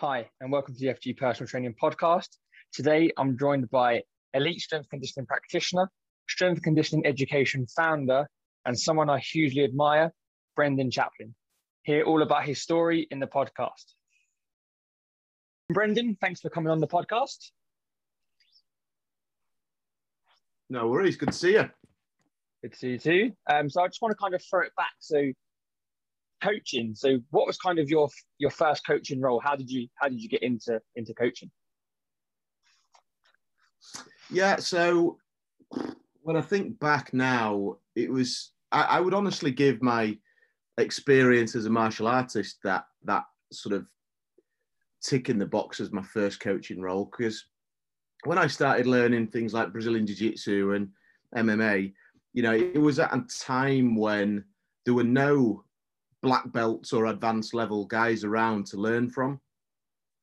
Hi, and welcome to the FG Personal Training Podcast. Today, I'm joined by elite strength conditioning practitioner, strength conditioning education founder, and someone I hugely admire, Brendan Chaplin. Hear all about his story in the podcast. Brendan, thanks for coming on the podcast. No worries. Good to see you. Good to see you too. Um, so I just want to kind of throw it back. So coaching. So what was kind of your your first coaching role? How did you how did you get into into coaching? Yeah, so when I think back now, it was I, I would honestly give my experience as a martial artist that that sort of tick in the box as my first coaching role because when I started learning things like Brazilian Jiu Jitsu and MMA, you know, it was at a time when there were no black belts or advanced level guys around to learn from.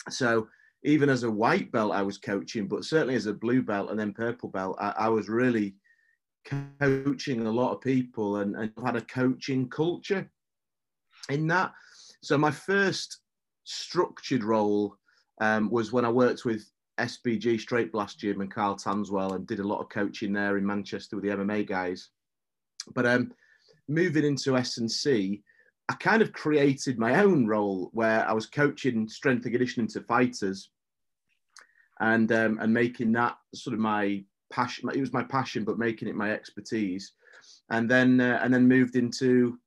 So even as a white belt, I was coaching, but certainly as a blue belt and then purple belt, I, I was really coaching a lot of people and, and had a coaching culture in that. So my first structured role um, was when I worked with SBG Straight Blast Gym and Carl Tanswell and did a lot of coaching there in Manchester with the MMA guys. But um, moving into S&C, I kind of created my own role where I was coaching strength and conditioning to fighters, and um, and making that sort of my passion. It was my passion, but making it my expertise, and then uh, and then moved into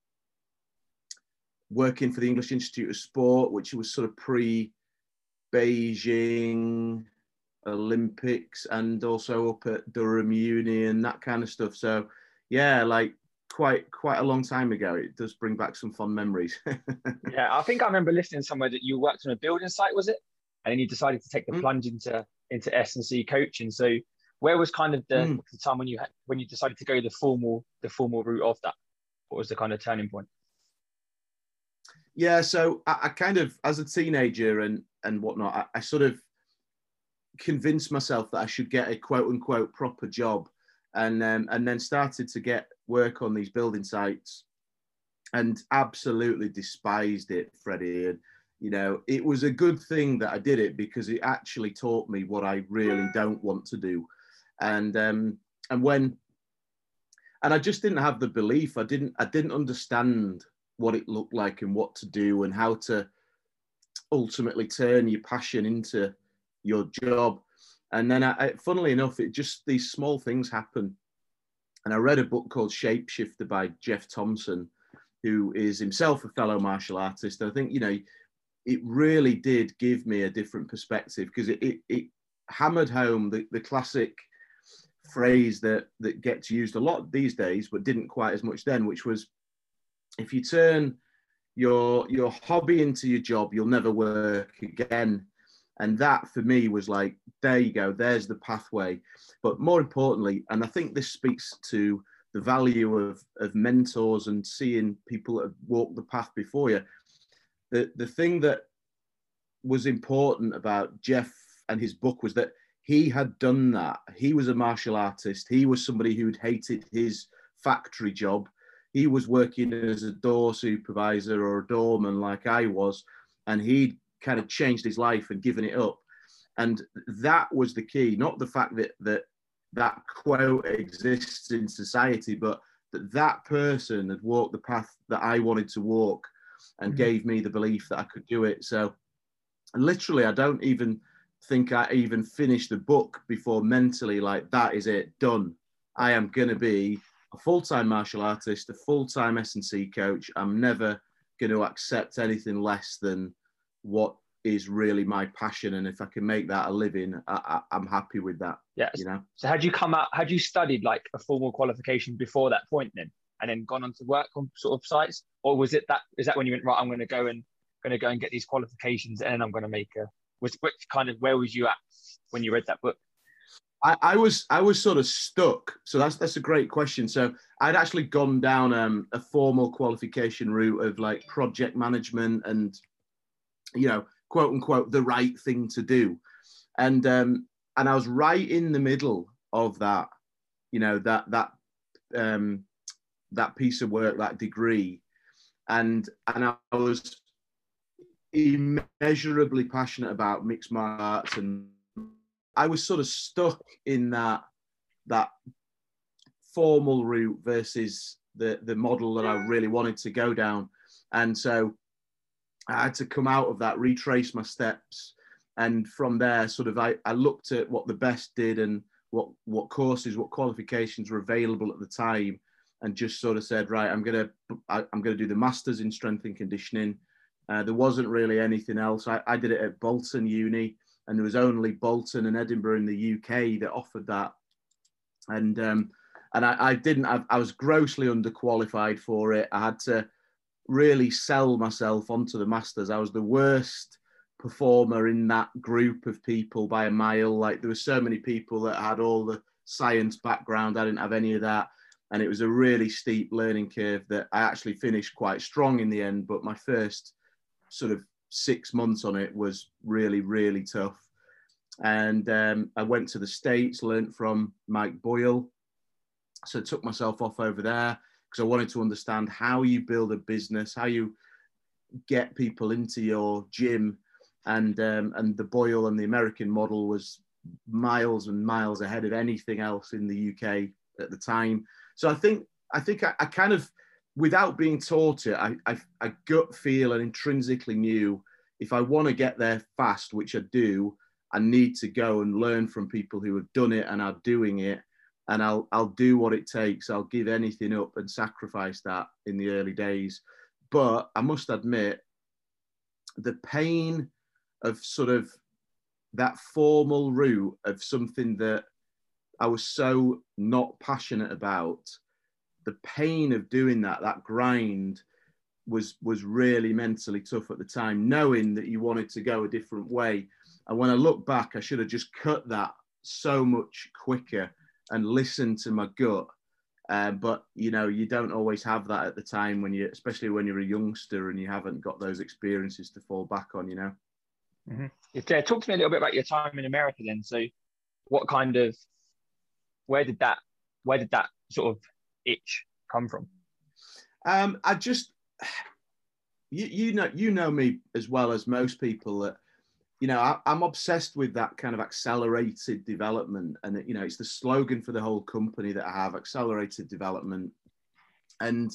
working for the English Institute of Sport, which was sort of pre Beijing Olympics, and also up at Durham Uni and that kind of stuff. So yeah, like quite quite a long time ago. It does bring back some fond memories. yeah, I think I remember listening somewhere that you worked on a building site, was it? And then you decided to take the mm. plunge into into S and C coaching. So where was kind of the, mm. the time when you had, when you decided to go the formal the formal route of that? What was the kind of turning point? Yeah, so I, I kind of as a teenager and and whatnot, I, I sort of convinced myself that I should get a quote unquote proper job and um, and then started to get work on these building sites and absolutely despised it, Freddie. And you know, it was a good thing that I did it because it actually taught me what I really don't want to do. And um, and when and I just didn't have the belief. I didn't I didn't understand what it looked like and what to do and how to ultimately turn your passion into your job. And then, I, funnily enough, it just these small things happen. And I read a book called Shapeshifter by Geoff Thompson, who is himself a fellow martial artist. I think, you know, it really did give me a different perspective because it, it, it, hammered home the, the classic phrase that, that gets used a lot these days, but didn't quite as much then, which was if you turn your, your hobby into your job, you'll never work again and that for me was like there you go there's the pathway. But more importantly and i think this speaks to the value of, of mentors and seeing people that have walked the path before you the, the thing that was important about Geoff and his book was that he had done that. He was a martial artist. He was somebody who'd hated his factory job. He was working as a door supervisor or a doorman like i was and he'd kind of changed his life and given it up. And that was the key, not the fact that that that quote exists in society, but that that person had walked the path that I wanted to walk and mm-hmm. gave me the belief that I could do it. So literally, I don't even think I even finished the book before mentally like that is it done. I am going to be a full-time martial artist, a full-time S&C coach. I'm never going to accept anything less than what is really my passion and if i can make that a living I, am happy with that yeah you know so had you come out had you studied like a formal qualification before that point then and then gone on to work on sort of sites or was it that is that when you went right i'm going to go and going to go and get these qualifications and i'm going to make a was which kind of where was you at when you read that book I, I, was I was sort of stuck. So that's that's a great question. So I'd actually gone down um, a formal qualification route of like project management and you know, quote unquote, the right thing to do. And um, and I was right in the middle of that, you know, that that um, that piece of work, that degree, and and I was immeasurably passionate about mixed martial arts, and I was sort of stuck in that that formal route versus the the model that I really wanted to go down, and so I had to come out of that, retrace my steps, and from there, sort of, I, I looked at what the best did and what what courses, what qualifications were available at the time, and just sort of said, right, I'm gonna I, am gonna do the masters in strength and conditioning. Uh, there wasn't really anything else. I, I did it at Bolton Uni, and there was only Bolton and Edinburgh in the UK that offered that. And um, and I, I didn't. I, I was grossly underqualified for it. I had to really sell myself onto the masters. I was the worst performer in that group of people by a mile. Like there were so many people that had all the science background. I didn't have any of that. And it was a really steep learning curve that I actually finished quite strong in the end. But my first sort of six months on it was really, really tough. And um, I went to the States, learned from Mike Boyle. So I took myself off over there because I wanted to understand how you build a business, how you get people into your gym, and um, and the Boyle and the American model was miles and miles ahead of anything else in the UK at the time. So I think I think I, I kind of, without being taught it, I, I, I gut feel and intrinsically knew if I want to get there fast, which I do, I need to go and learn from people who have done it and are doing it and I'll I'll do what it takes. I'll give anything up and sacrifice that in the early days. But I must admit, the pain of sort of that formal route of something that I was so not passionate about, the pain of doing that, that grind was was really mentally tough at the time, knowing that you wanted to go a different way. And when I look back, I should have just cut that so much quicker and listen to my gut. Um, but you know, you don't always have that at the time when you, especially when you're a youngster and you haven't got those experiences to fall back on. You know. Mm-hmm. Yeah, talk to me a little bit about your time in America then. So, what kind of, where did that, where did that sort of itch come from? Um, I just, you, you know, you know me as well as most people that you know, I, am obsessed with that kind of accelerated development. And, you know, it's the slogan for the whole company that I have accelerated development. And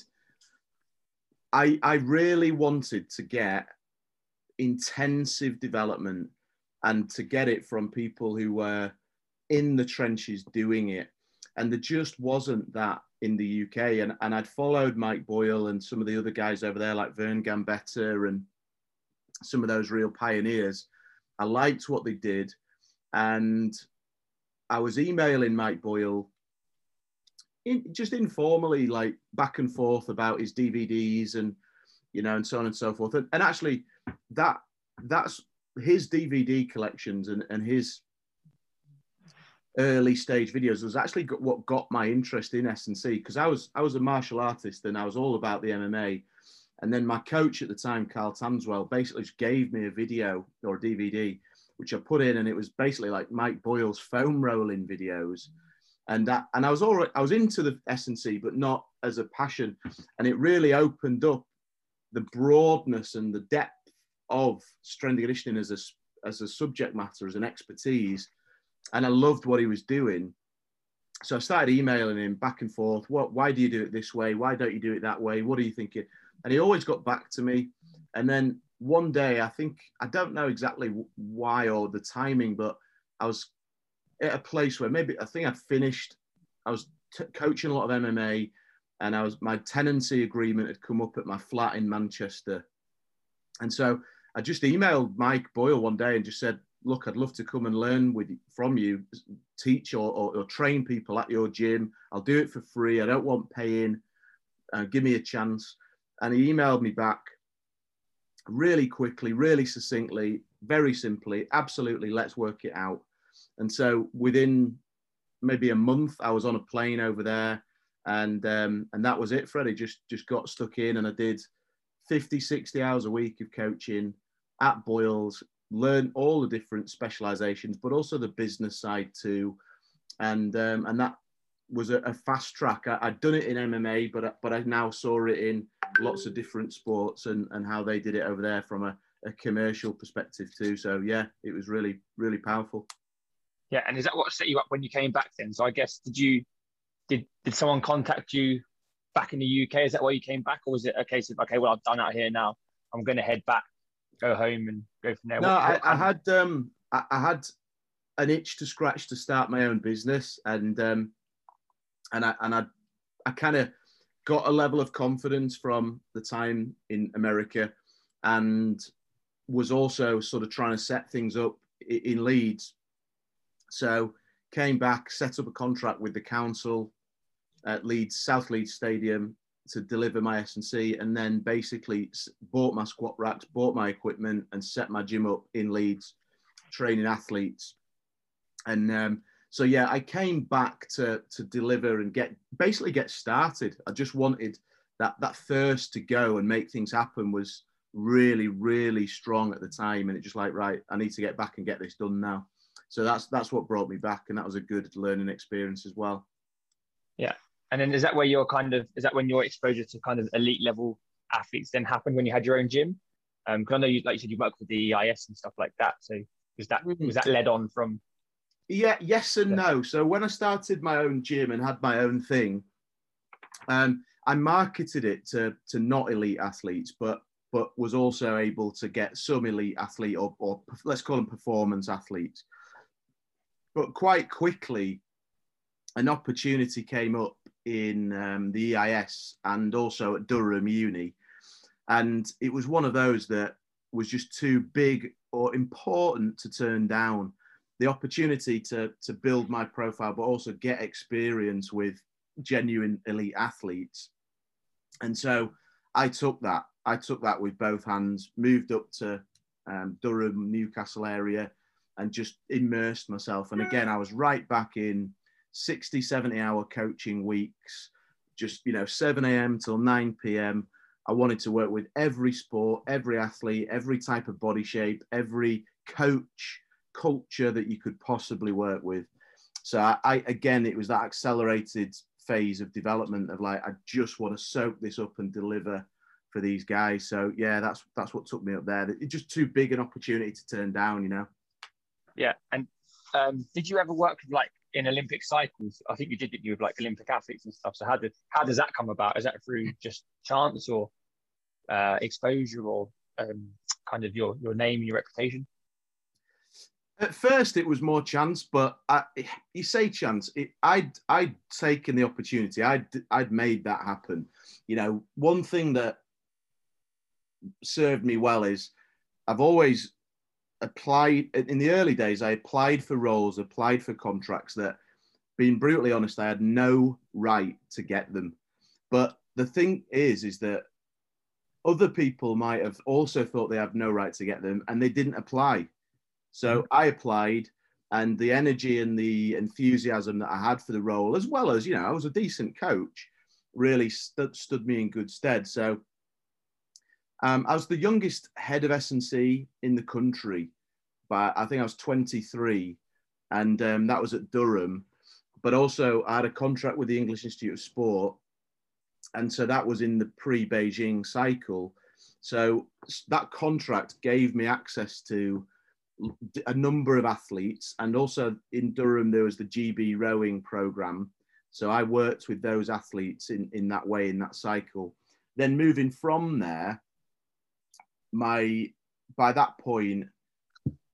I, I really wanted to get intensive development and to get it from people who were in the trenches doing it. And there just wasn't that in the UK. And, and I'd followed Mike Boyle and some of the other guys over there, like Vern Gambetta and some of those real pioneers I liked what they did. And I was emailing Mike Boyle in, just informally, like back and forth about his DVDs and, you know, and so on and so forth. And, and actually, that that's his DVD collections and, and his early stage videos was actually what got my interest in S&C because I was I was a martial artist and I was all about the MMA and then my coach at the time, Carl Tanswell, basically just gave me a video or a DVD, which I put in, and it was basically like Mike Boyle's foam rolling videos. And that, and I was all right, I was into the S&C, but not as a passion. And it really opened up the broadness and the depth of strength and conditioning as a, as a subject matter, as an expertise. And I loved what he was doing. So I started emailing him back and forth. What, why do you do it this way? Why don't you do it that way? What are you thinking? And he always got back to me. And then one day, I think I don't know exactly why or the timing, but I was at a place where maybe I think I'd finished. I was coaching a lot of MMA, and I was my tenancy agreement had come up at my flat in Manchester, and so I just emailed Mike Boyle one day and just said, "Look, I'd love to come and learn with from you, teach or, or, or train people at your gym. I'll do it for free. I don't want paying. Uh, give me a chance." And he emailed me back really quickly, really succinctly, very simply, absolutely, let's work it out. And so within maybe a month, I was on a plane over there, and um, and that was it. Freddie just just got stuck in, and I did 50, 60 hours a week of coaching at Boyles, learned all the different specializations, but also the business side too. And um, and that was a, a fast track. I, had done it in MMA, but but I now saw it in lots of different sports and, and how they did it over there from a, a commercial perspective too. So yeah, it was really really powerful. Yeah, and is that what set you up when you came back then? So I guess did you did did someone contact you back in the UK? Is that why you came back, or was it a case of okay, well I've done out here now, I'm going to head back, go home, and go from there? No, what, what I, I, had um I, I, had an itch to scratch to start my own business, and um and I and I I kind of got a level of confidence from the time in America, and was also sort of trying to set things up in Leeds. So came back, set up a contract with the council at Leeds, South Leeds Stadium to deliver my S&C and then basically bought my squat racks, bought my equipment and set my gym up in Leeds, training athletes. And um, so, yeah, I came back to, to deliver and get basically get started. I just wanted that, that thirst to go and make things happen was really, really strong at the time. And it just like, right, I need to get back and get this done now. So that's, that's what brought me back. And that was a good learning experience as well. Yeah. And then is that where your kind of is that when your exposure to kind of elite level athletes then happened when you had your own gym? Because um, I know you like you said you worked with the EIS and stuff like that. So was that mm-hmm. was that led on from? Yeah, yes and no. So when I started my own gym and had my own thing, um, I marketed it to to not elite athletes, but but was also able to get some elite athlete or, or let's call them performance athletes. But quite quickly, an opportunity came up in um, the EIS and also at Durham Uni. And it was one of those that was just too big or important to turn down. The opportunity to, to build my profile, but also get experience with genuine elite athletes. And so I took that. I took that with both hands, moved up to um, Durham, Newcastle area, and just immersed myself. And again, I was right back in 60, 70 hour coaching weeks, just, you know, 7 a.m. till 9 p.m. I wanted to work with every sport, every athlete, every type of body shape, every coach culture that you could possibly work with. So I, I again, it was that accelerated phase of development of like, I just want to soak this up and deliver for these guys. So yeah, that's that's what took me up there. It's just too big an opportunity to turn down, you know. Yeah, and um, did you ever work with like in Olympic cycles. I think you did you with like Olympic athletes and stuff. So how did how does that come about? Is that through just chance or uh, exposure or um, kind of your your name, and your reputation? At first, it was more chance, but I, you say chance. It, I'd I'd taken the opportunity. I'd I'd made that happen. You know, one thing that served me well is I've always applied in the early days. I applied for roles, applied for contracts that, being brutally honest, I had no right to get them. But the thing is, is that other people might have also thought they have no right to get them and they didn't apply. So mm-hmm. I applied, and the energy and the enthusiasm that I had for the role, as well as, you know, I was a decent coach, really st- stood me in good stead. So um, I was the youngest head of S&C in the country, but I think I was 23, and um, that was at Durham. But also, I had a contract with the English Institute of Sport, and so that was in the pre-Beijing cycle. So that contract gave me access to a number of athletes, and also in Durham there was the GB rowing program. So I worked with those athletes in, in that way in that cycle. Then moving from there, my by that point,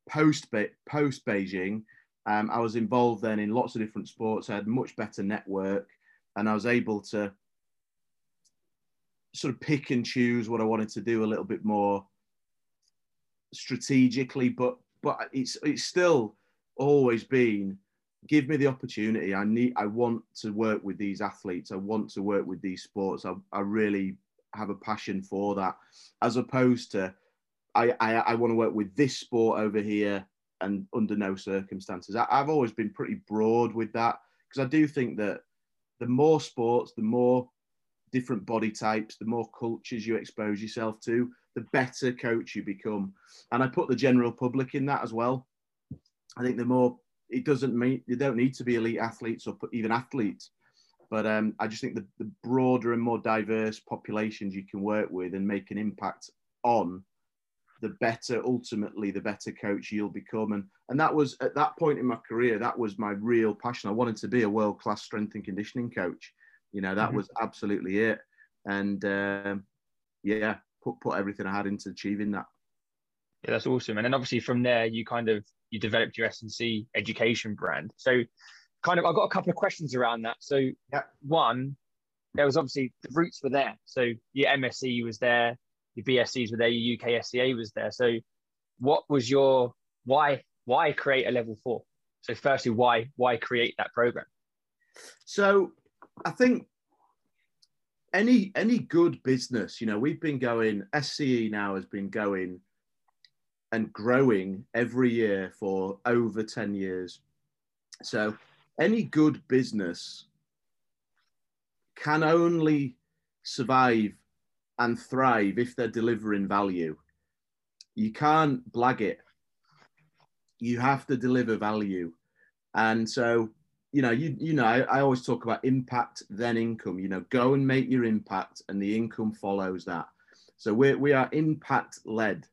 post post Beijing, um, I was involved then in lots of different sports. I had much better network, and I was able to sort of pick and choose what I wanted to do a little bit more strategically. But but it's it's still always been give me the opportunity. I need I want to work with these athletes. I want to work with these sports. I, I really have a passion for that, as opposed to I, I, I want to work with this sport over here and under no circumstances. I, have always been pretty broad with that because I do think that the more sports, the more different body types, the more cultures you expose yourself to, the better coach you become. And I put the general public in that as well. I think the more it doesn't mean you don't need to be elite athletes or even athletes, but um, I just think the, the broader and more diverse populations you can work with and make an impact on, the better ultimately the better coach you'll become and and that was at that point in my career that was my real passion i wanted to be a world class strength and conditioning coach you know that mm-hmm. was absolutely it and um, yeah put put everything i had into achieving that yeah that's awesome and then obviously from there you kind of you developed your S&C education brand so kind of i've got a couple of questions around that so yeah. one there was obviously the roots were there so your msc was there your BSCs were there, your UK SCA was there. So, what was your why? Why create a level four? So, firstly, why why create that program? So, I think any any good business, you know, we've been going. SCE now has been going and growing every year for over ten years. So, any good business can only survive and thrive if they're delivering value. You can't blag it. You have to deliver value. And so, you know, you, you know, I, always talk about impact, then income. You know, go and make your impact, and the income follows that. So we're, we are impact led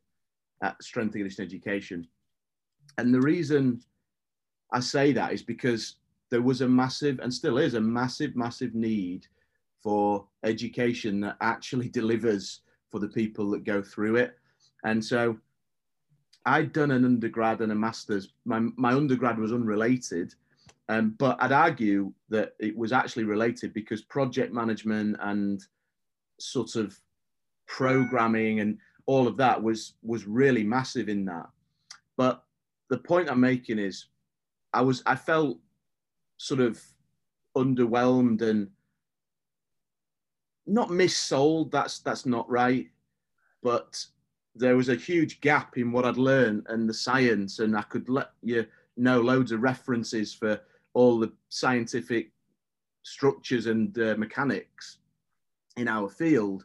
at Strength and Education. And the reason I say that is because there was a massive, and still is a massive, massive need for education that actually delivers for the people that go through it. And so I'd done an undergrad and a master's. My, my undergrad was unrelated, um, but I'd argue that it was actually related because project management and sort of programming and all of that was was really massive in that. But the point I'm making is I was I felt sort of underwhelmed and not missold. That's that's not right, but there was a huge gap in what I'd learned and the science, and I could let you know loads of references for all the scientific structures and uh, mechanics in our field.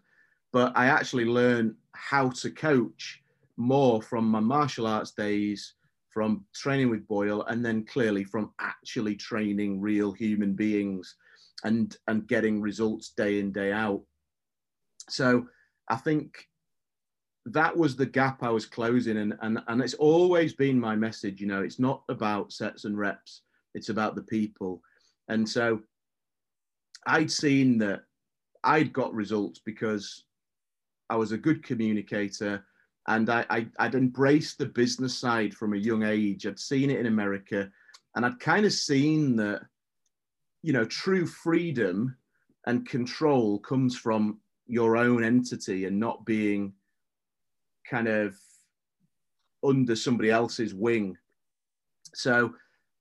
But I actually learned how to coach more from my martial arts days, from training with Boyle, and then clearly from actually training real human beings and and getting results day in day out. So I think that was the gap I was closing, and and and it's always been my message. You know, it's not about sets and reps; it's about the people. And so I'd seen that I'd got results because I was a good communicator and I, I, would embraced the business side from a young age. I'd seen it in America and I'd kind of seen that you know, true freedom and control comes from your own entity and not being kind of under somebody else's wing. So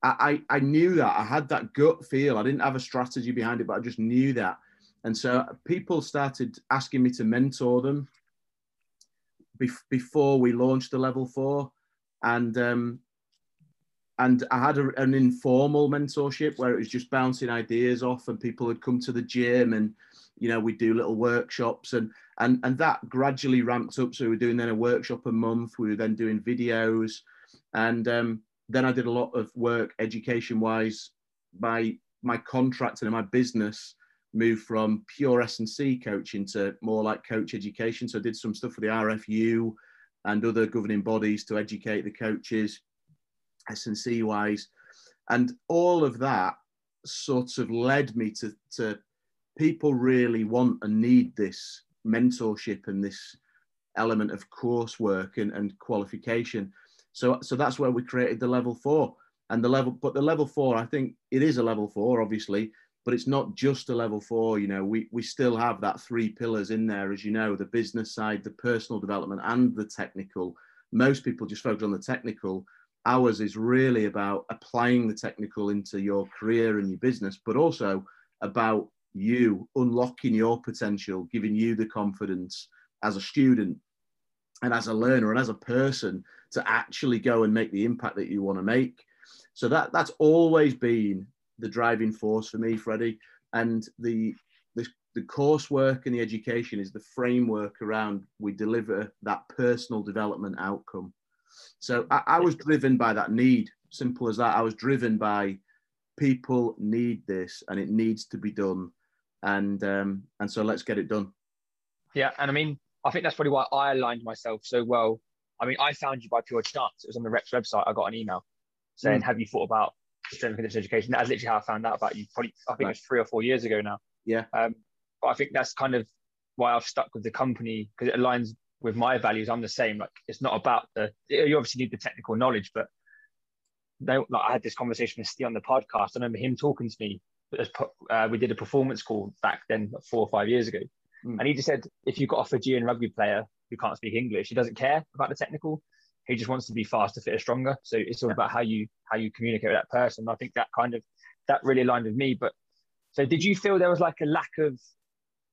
I, I, knew that I had that gut feel. I didn't have a strategy behind it, but I just knew that. And so people started asking me to mentor them before we launched the level four. And um, and I had a, an informal mentorship where it was just bouncing ideas off, and people would come to the gym, and you know we'd do little workshops, and and and that gradually ramped up. So we were doing then a workshop a month. We were then doing videos, and um, then I did a lot of work education wise. My my contract and my business moved from pure S and C coaching to more like coach education. So I did some stuff for the RFU and other governing bodies to educate the coaches S&C wise. And all of that sort of led me to, to people really want and need this mentorship and this element of coursework and, and qualification. So, so that's where we created the level four and the level, but the level four, I think it is a level four, obviously, but it's not just a level four. You know, we, we still have that three pillars in there, as you know, the business side, the personal development and the technical. Most people just focus on the technical ours is really about applying the technical into your career and your business, but also about you unlocking your potential, giving you the confidence as a student and as a learner and as a person to actually go and make the impact that you want to make. So that that's always been the driving force for me, Freddie. And the the, the coursework and the education is the framework around we deliver that personal development outcome. So I, I was driven by that need. Simple as that. I was driven by people need this and it needs to be done, and um, and so let's get it done. Yeah, and I mean, I think that's probably why I aligned myself so well I mean, I found you by pure chance. It was on the Reps website. I got an email saying, mm. "Have you thought about strength and conditioning education?" That's literally how I found out about you. Probably, I think right. it was three or four years ago now. Yeah. Um, but I think that's kind of why I've stuck with the company because it aligns with my values. I'm the same. Like, it's not about the. You obviously need the technical knowledge, but they, like I had this conversation with Steve on the podcast. I remember him talking to me. Uh, we did a performance call back then, four or five years ago, mm. and he just said, if you've got a Fijian rugby player who can't speak English, he doesn't care about the technical. He just wants to be faster, fitter, stronger. So it's all yeah. about how you how you communicate with that person. I think that kind of that really aligned with me. But so did you feel there was like a lack of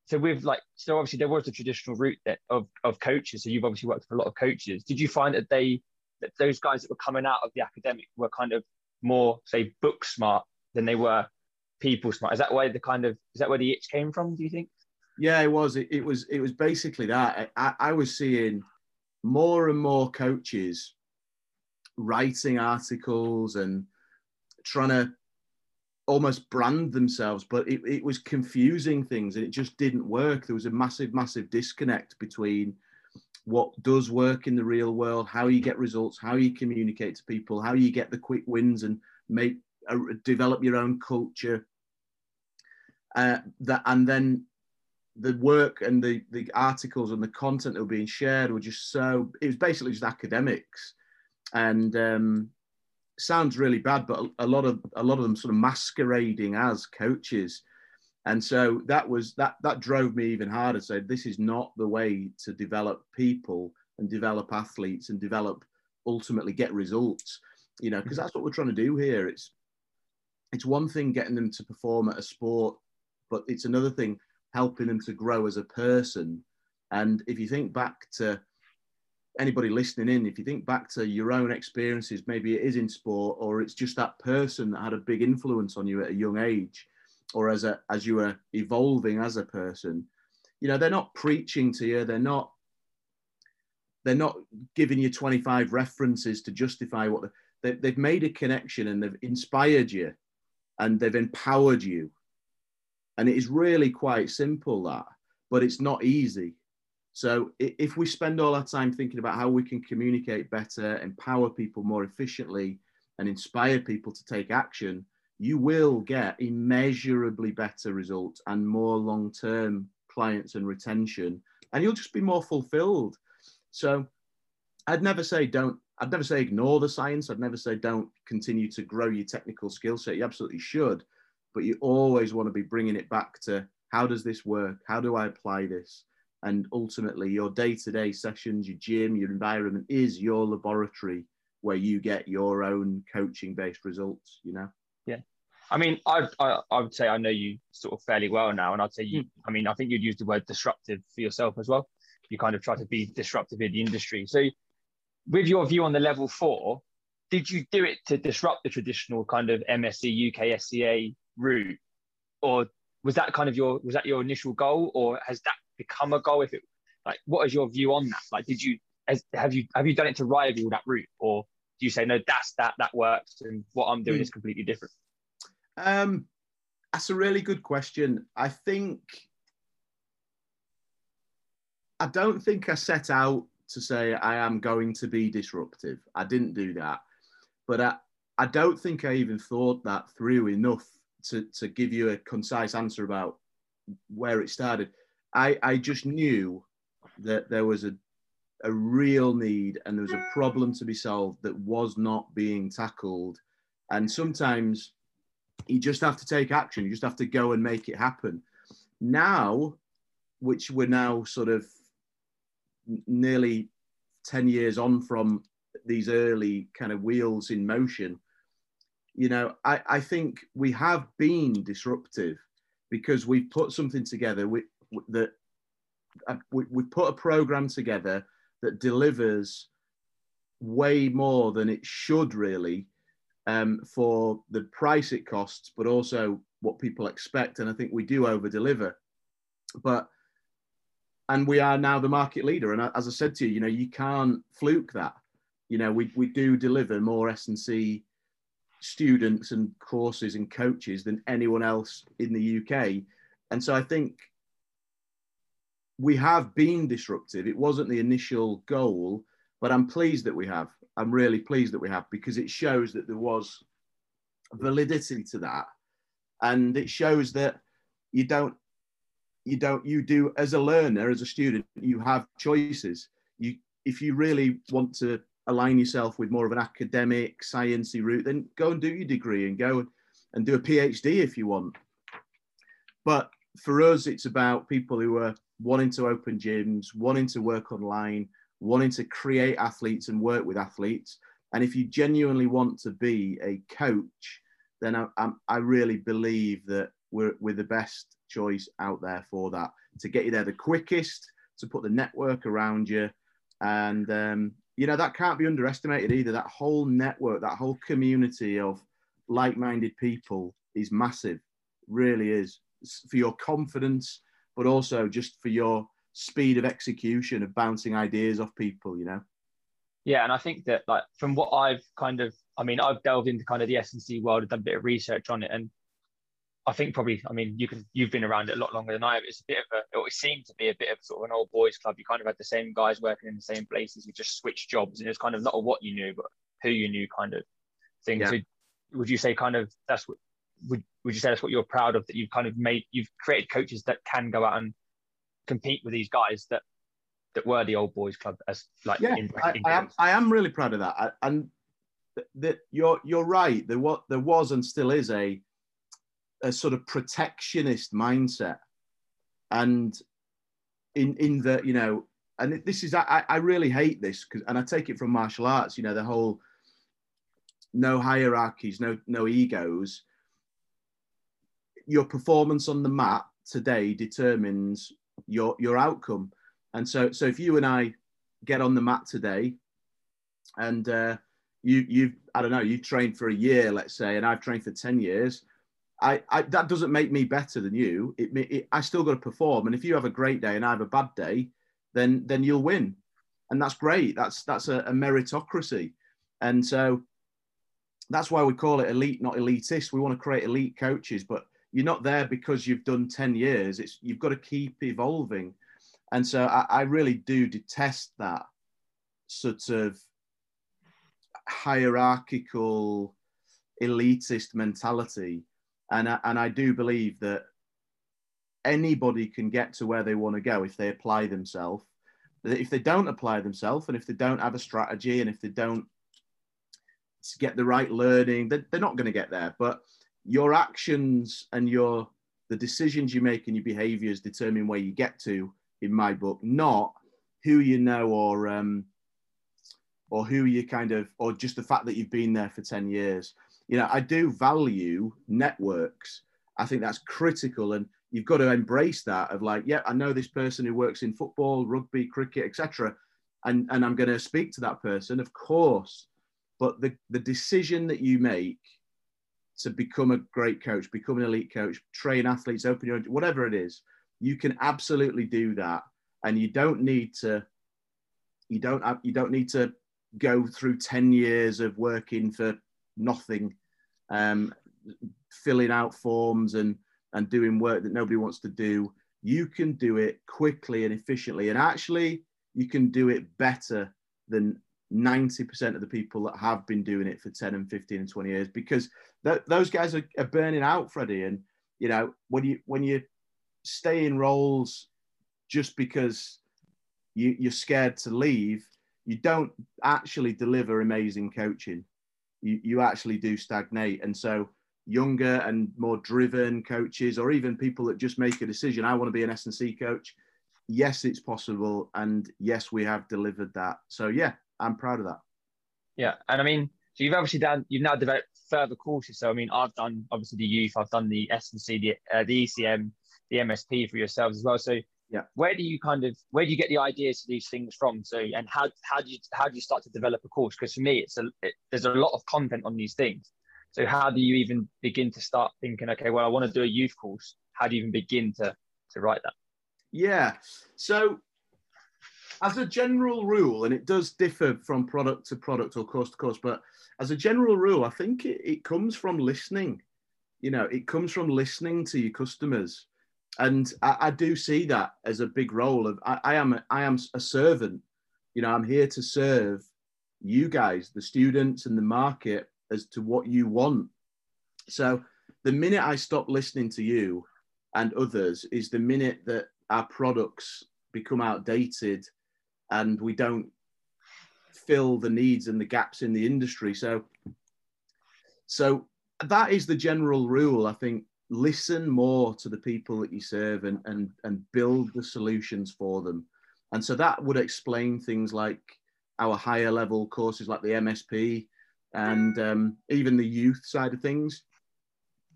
so with like so obviously there was the traditional route that of of coaches. So you've obviously worked with a lot of coaches. Did you find that they that those guys that were coming out of the academic were kind of more say book smart than they were people smart? Is that why the kind of is that where the itch came from? Do you think? Yeah, it was. It, it was. It was basically that. I, I was seeing more and more coaches writing articles and trying to almost brand themselves, but it, it was confusing things and it just didn't work. There was a massive, massive disconnect between what does work in the real world, how you get results, how you communicate to people, how you get the quick wins and make uh, develop your own culture. Uh, that and then the work and the the articles and the content that were being shared were just so it was basically just academics. And um, sounds really bad but a, a, lot of a lot of them sort of masquerading as coaches. And so that was that that drove me even harder. So this is not the way to develop people and develop athletes and develop ultimately get results you know because that's what we're trying to do here. It's it's one thing getting them to perform at a sport but it's another thing helping them to grow as a person. And if you think back to anybody listening in, if you think back to your own experiences, maybe it is in sport or it's just that person that had a big influence on you at a young age or as a as you were evolving as a person, you know, they're not preaching to you, they're not they're not giving you 25 references to justify what they, they've made a connection and they've inspired you and they've empowered you and it is really quite simple that, but it's not easy. So if we spend all our time thinking about how we can communicate better, empower people more efficiently, and inspire people to take action, you will get immeasurably better results and more long-term clients and retention, and you'll just be more fulfilled. So I'd never say don't. I'd never say ignore the science. I'd never say don't continue to grow your technical skill set. You absolutely should but you always want to be bringing it back to how does this work? How do I apply this? And ultimately, your day to day sessions, your gym, your environment is your laboratory where you get your own coaching based results, you know? Yeah. I mean, I, I, I would say I know you sort of fairly well now, and I'd say you. Mm. I mean, I think you'd use the word disruptive for yourself as well. You kind of try to be disruptive in the industry. So, with your view on the level four, did you do it to disrupt the traditional kind of MSc UK SCA route, or was that kind of your was that your initial goal, or has that become a goal? If it like, what is your view on that? Like, did you as, have you have you done it to rival that route, or do you say no, that's that that works, and what I'm doing mm. is completely different? Um, that's a really good question. I think I don't think I set out to say I am going to be disruptive. I didn't do that, but I, I don't think I even thought that through enough to, to give you a concise answer about where it started. I, I just knew that there was a, a real need and there was a problem to be solved that was not being tackled. And sometimes you just have to take action, you just have to go and make it happen. Now, which we're now sort of nearly 10 years on from these early kind of wheels in motion, you know, I, I think we have been disruptive because we've put something together we, that uh, we, we put a program together that delivers way more than it should really um, for the price it costs, but also what people expect. And I think we do over deliver. But and we are now the market leader. And as I said to you, you know, you can't fluke that. You know, we, we do deliver more S and C students and courses and coaches than anyone else in the UK. And so I think we have been disruptive. It wasn't the initial goal, but I'm pleased that we have. I'm really pleased that we have because it shows that there was validity to that, and it shows that you don't you don't you do as a learner as a student you have choices you if you really want to align yourself with more of an academic sciencey route then go and do your degree and go and do a phd if you want but for us it's about people who are wanting to open gyms wanting to work online wanting to create athletes and work with athletes and if you genuinely want to be a coach then I, I, I really believe that we're, we're the best choice out there for that to get you there the quickest, to put the network around you. And, um, you know, that can't be underestimated either. That whole network, that whole community of like minded people is massive, really is for your confidence, but also just for your speed of execution of bouncing ideas off people, you know? Yeah, and I think that like from what I've kind of, I mean, I've delved into kind of the S&C world, I've done a bit of research on it, and I think probably, I mean, you can you've been around it a lot longer than I have. It's a bit of a, it seemed to be a bit of sort of an old boys club. You kind of had the same guys working in the same places. You just switched jobs, and it's kind of not what you knew, but who you knew, kind of thing. Yeah. So, would you say kind of that's what would would you say that's what you're proud of that you've kind of made you've created coaches that can go out and compete with these guys that that were the old boys club as like yeah in, I, I, am I am really proud of that I, and that you're you're right there what there was and still is a a sort of protectionist mindset. And in in the you know and this is i i really hate this because and i take it from martial arts you know the whole no hierarchies no no egos. Your performance on the mat today determines your your outcome. And so so if you and i get on the mat today and uh, you you've i don't know you've trained for a year let's say and i've trained for 10 years I, I, that doesn't make me better than you. It, it, I still got to perform. And if you have a great day and I have a bad day, then then you'll win, and that's great. That's that's a, a meritocracy, and so that's why we call it elite, not elitist. We want to create elite coaches, but you're not there because you've done ten years. It's you've got to keep evolving, and so I, I really do detest that sort of hierarchical elitist mentality and I, and I do believe that anybody can get to where they want to go if they apply themselves. If they don't apply themselves, and if they don't have a strategy, and if they don't get the right learning, they're, they're not going to get there. But your actions and your the decisions you make and your behaviors determine where you get to. In my book, not who you know or um, or who you kind of or just the fact that you've been there for 10 years you know, I do value networks. I think that's critical, and you've got to embrace that. Of like, yeah, I know this person who works in football, rugby, cricket, etc., and and I'm going to speak to that person, of course. But the the decision that you make to become a great coach, become an elite coach, train athletes, open your whatever it is, you can absolutely do that, and you don't need to. You don't you don't need to go through 10 years of working for nothing, um, filling out forms and and doing work that nobody wants to do. You can do it quickly and efficiently, and actually, you can do it better than 90% of the people that have been doing it for 10 and 15 and 20 years because th- those guys are, are burning out, Freddie. And you know, when you when you stay in roles just because you, you're scared to leave, you don't actually deliver amazing coaching you, you actually do stagnate. And so younger and more driven coaches, or even people that just make a decision, I want to be an S&C coach. Yes, it's possible. And yes, we have delivered that. So yeah, I'm proud of that. Yeah. And I mean, so you've obviously done, you've now developed further courses. So, I mean, I've done obviously the youth, I've done the S&C, the, uh, the ECM, the MSP for yourselves as well. So yeah. Where do you kind of where do you get the ideas for these things from? So and how how do you how do you start to develop a course? Because for me it's a it, there's a lot of content on these things. So how do you even begin to start thinking okay well i want to do a youth course. How do you even begin to to write that? Yeah. So as a general rule and it does differ from product to product or course to course but as a general rule i think it, it comes from listening. You know it comes from listening to your customers and I, I, do see that as a big role of I, I am a, I am a servant you know, I'm here to serve you guys, the students and the market as to what you want. So the minute I stop listening to you and others is the minute that our products become outdated and we don't fill the needs and the gaps in the industry. So, so that is the general rule. I think listen more to the people that you serve and, and, and build the solutions for them. And so that would explain things like our higher level courses like the MSP and um, even the youth side of things,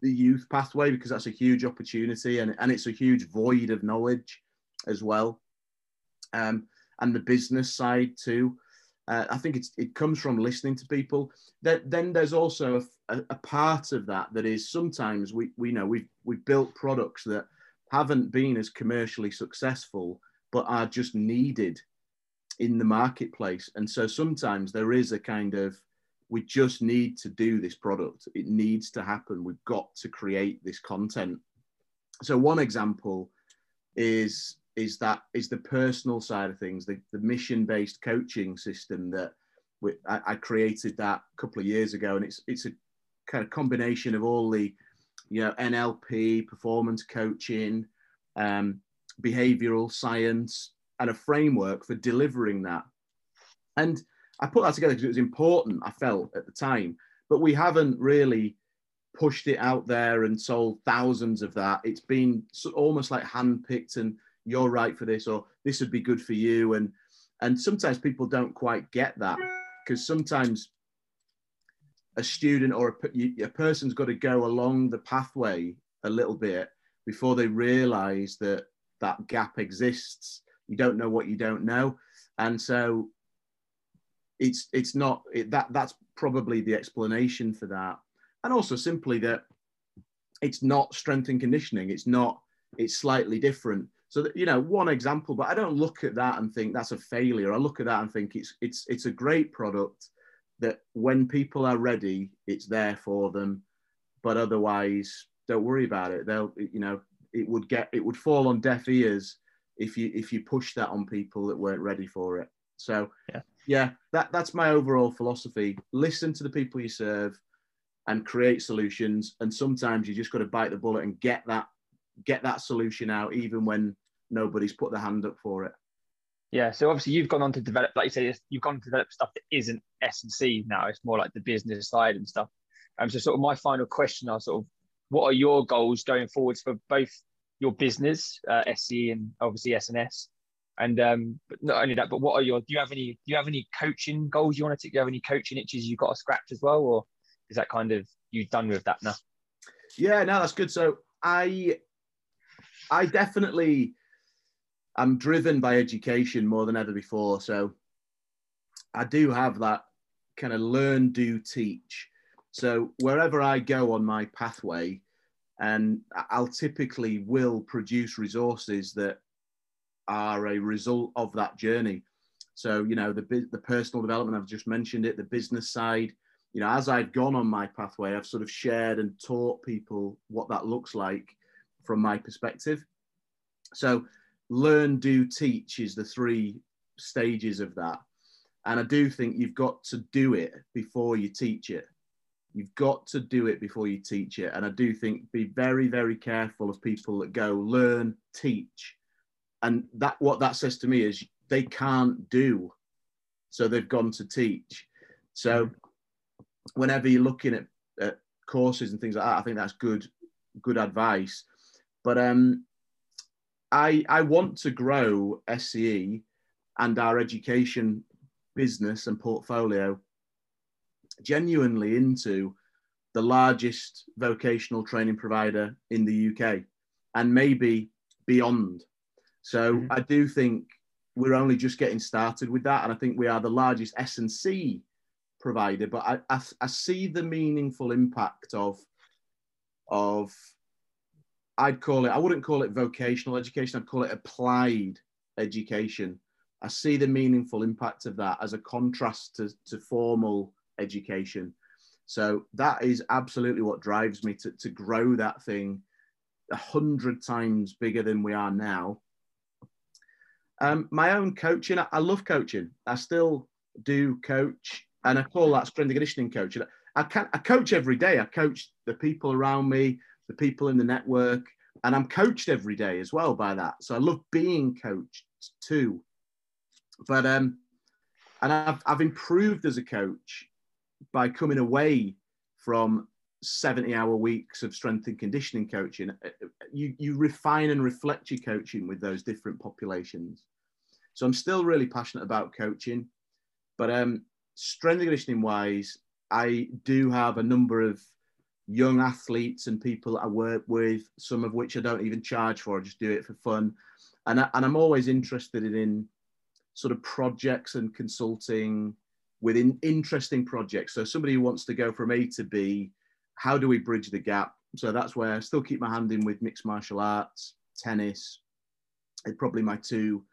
the youth pathway, because that's a huge opportunity and, and it's a huge void of knowledge as well. Um, and the business side too. Uh, I think it comes from listening to people. That, then there's also a, a, a, part of that that is sometimes we, we know we've, we've built products that haven't been as commercially successful, but are just needed in the marketplace. And so sometimes there is a kind of, we just need to do this product. It needs to happen. We've got to create this content. So one example is is that is the personal side of things, the, the mission based coaching system that we, I, I, created that a couple of years ago, and it's it's a kind of combination of all the you know NLP, performance coaching, um, behavioral science, and a framework for delivering that. And I put that together because it was important. I felt at the time, but we haven't really pushed it out there and sold thousands of that. It's been almost like handpicked and you're right for this or this would be good for you. And and sometimes people don't quite get that because sometimes a student or a, a person's got to go along the pathway a little bit before they realize that that gap exists. You don't know what you don't know. And so it's it's not it, that that's probably the explanation for that. And also simply that it's not strength and conditioning. It's not it's slightly different so that, you know, one example, but I don't look at that and think that's a failure. I look at that and think it's it's it's a great product that when people are ready, it's there for them. But otherwise, don't worry about it. They'll, you know, it would get it would fall on deaf ears if you if you push that on people that weren't ready for it. So yeah, yeah that that's my overall philosophy. Listen to the people you serve and create solutions. And sometimes you just got to bite the bullet and get that get that solution out, even when nobody's put their hand up for it. Yeah, so obviously you've gone on to develop, like you say, you've gone to develop stuff that isn't S and C now. It's more like the business side and stuff. Um, so sort of my final question are sort of, what are your goals going forwards for both your business, uh, SC and obviously SNS, and um, but not only that, but what are your? Do you have any? Do you have any coaching goals you want to take? Do you have any coaching itches you've got to scratch as well, or is that kind of you done with that now? Yeah, no, that's good. So I, I definitely I'm driven by education more than ever before. So I do have that kind of learn, do, teach. So wherever I go on my pathway, and I'll typically will produce resources that are a result of that journey. So you know the the personal development I've just mentioned it, the business side. You know, as I've gone on my pathway, I've sort of shared and taught people what that looks like from my perspective. So learn, do, teach is the three stages of that. And I do think you've got to do it before you teach it. You've got to do it before you teach it. And I do think be very, very careful of people that go learn, teach. And that what that says to me is they can't do. So they've gone to teach. So whenever you're looking at, at courses and things like that, I think that's good, good advice. But um, I, I want to grow SCE and our education business and portfolio genuinely into the largest vocational training provider in the UK and maybe beyond. So mm-hmm. I do think we're only just getting started with that. And I think we are the largest S&C provider, but I, I, I see the meaningful impact of, of I'd call it, I wouldn't call it vocational education, I'd call it applied education. I see the meaningful impact of that as a contrast to, to formal education. So that is absolutely what drives me to, to grow that thing a hundred times bigger than we are now. Um, my own coaching, I, love coaching. I still do coach, and I call that strength and conditioning coaching. I can I coach every day. I coach the people around me, the people in the network, and I'm coached every day as well by that. So I love being coached too. But um, and I've I've improved as a coach by coming away from 70 hour weeks of strength and conditioning coaching you you refine and reflect your coaching with those different populations so i'm still really passionate about coaching but um strength and conditioning wise i do have a number of young athletes and people i work with some of which i don't even charge for i just do it for fun and, I, and i'm always interested in sort of projects and consulting within interesting projects. So somebody who wants to go from A to B, how do we bridge the gap? So that's where I still keep my hand in with mixed martial arts, tennis, probably my two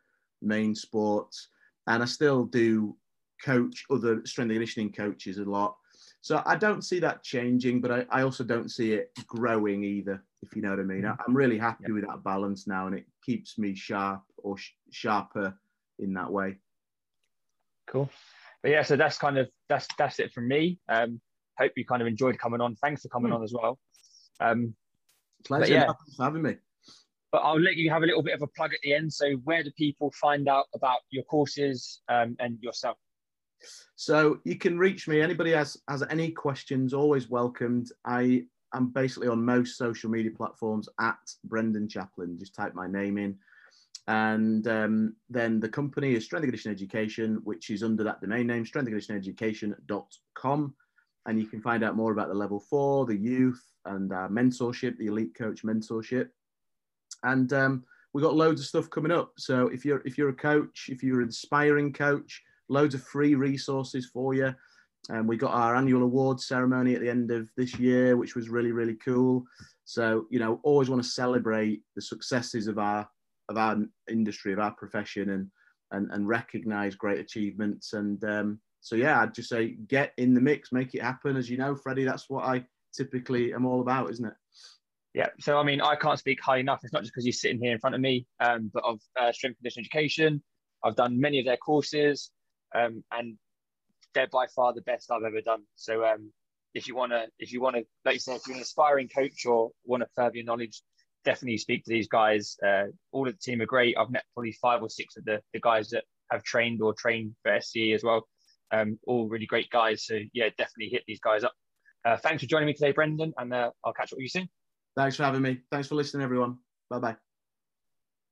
main sports. And I still do coach other strength and conditioning coaches a lot. So I don't see that changing, but I, I also don't see it growing either, if you know what I mean. I'm really happy yeah. with that balance now and it keeps me sharp or sh- sharper in that way. Cool. But yeah, so that's kind of that's that's it from me. Um, hope you kind of enjoyed coming on. Thanks for coming mm. on as well. Um, Pleasure yeah, for having me. But I'll let you have a little bit of a plug at the end. So where do people find out about your courses um, and yourself? So you can reach me. Anybody has has any questions, always welcomed. I am basically on most social media platforms at Brendan Chaplin. Just type my name in. And um, then the company is Strength and Education, which is under that domain name, strengthandconditioneducation.com. And you can find out more about the level four, the youth, and our mentorship, the elite coach mentorship. And um, we've got loads of stuff coming up. So if you're if you're a coach, if you're an inspiring coach, loads of free resources for you. And we got our annual awards ceremony at the end of this year, which was really, really cool. So, you know, always want to celebrate the successes of our of our industry, of our profession, and and, and recognize great achievements. And um, so, yeah, I'd just say get in the mix, make it happen. As you know, Freddie, that's what I typically am all about, isn't it? Yeah. So, I mean, I can't speak high enough. It's not just because you're sitting here in front of me, um, but of uh, strength and condition education. I've done many of their courses, um, and they're by far the best I've ever done. So, um, if you want to, if you want to, like you said, if you're an aspiring coach or want to further your knowledge, definitely speak to these guys. Uh, all of the team are great. I've met probably five or six of the, the guys that have trained or trained for SCE as well. Um, all really great guys. So yeah, definitely hit these guys up. Uh, thanks for joining me today, Brendan, and uh, I'll catch up with you soon. Thanks for having me. Thanks for listening, everyone. Bye bye.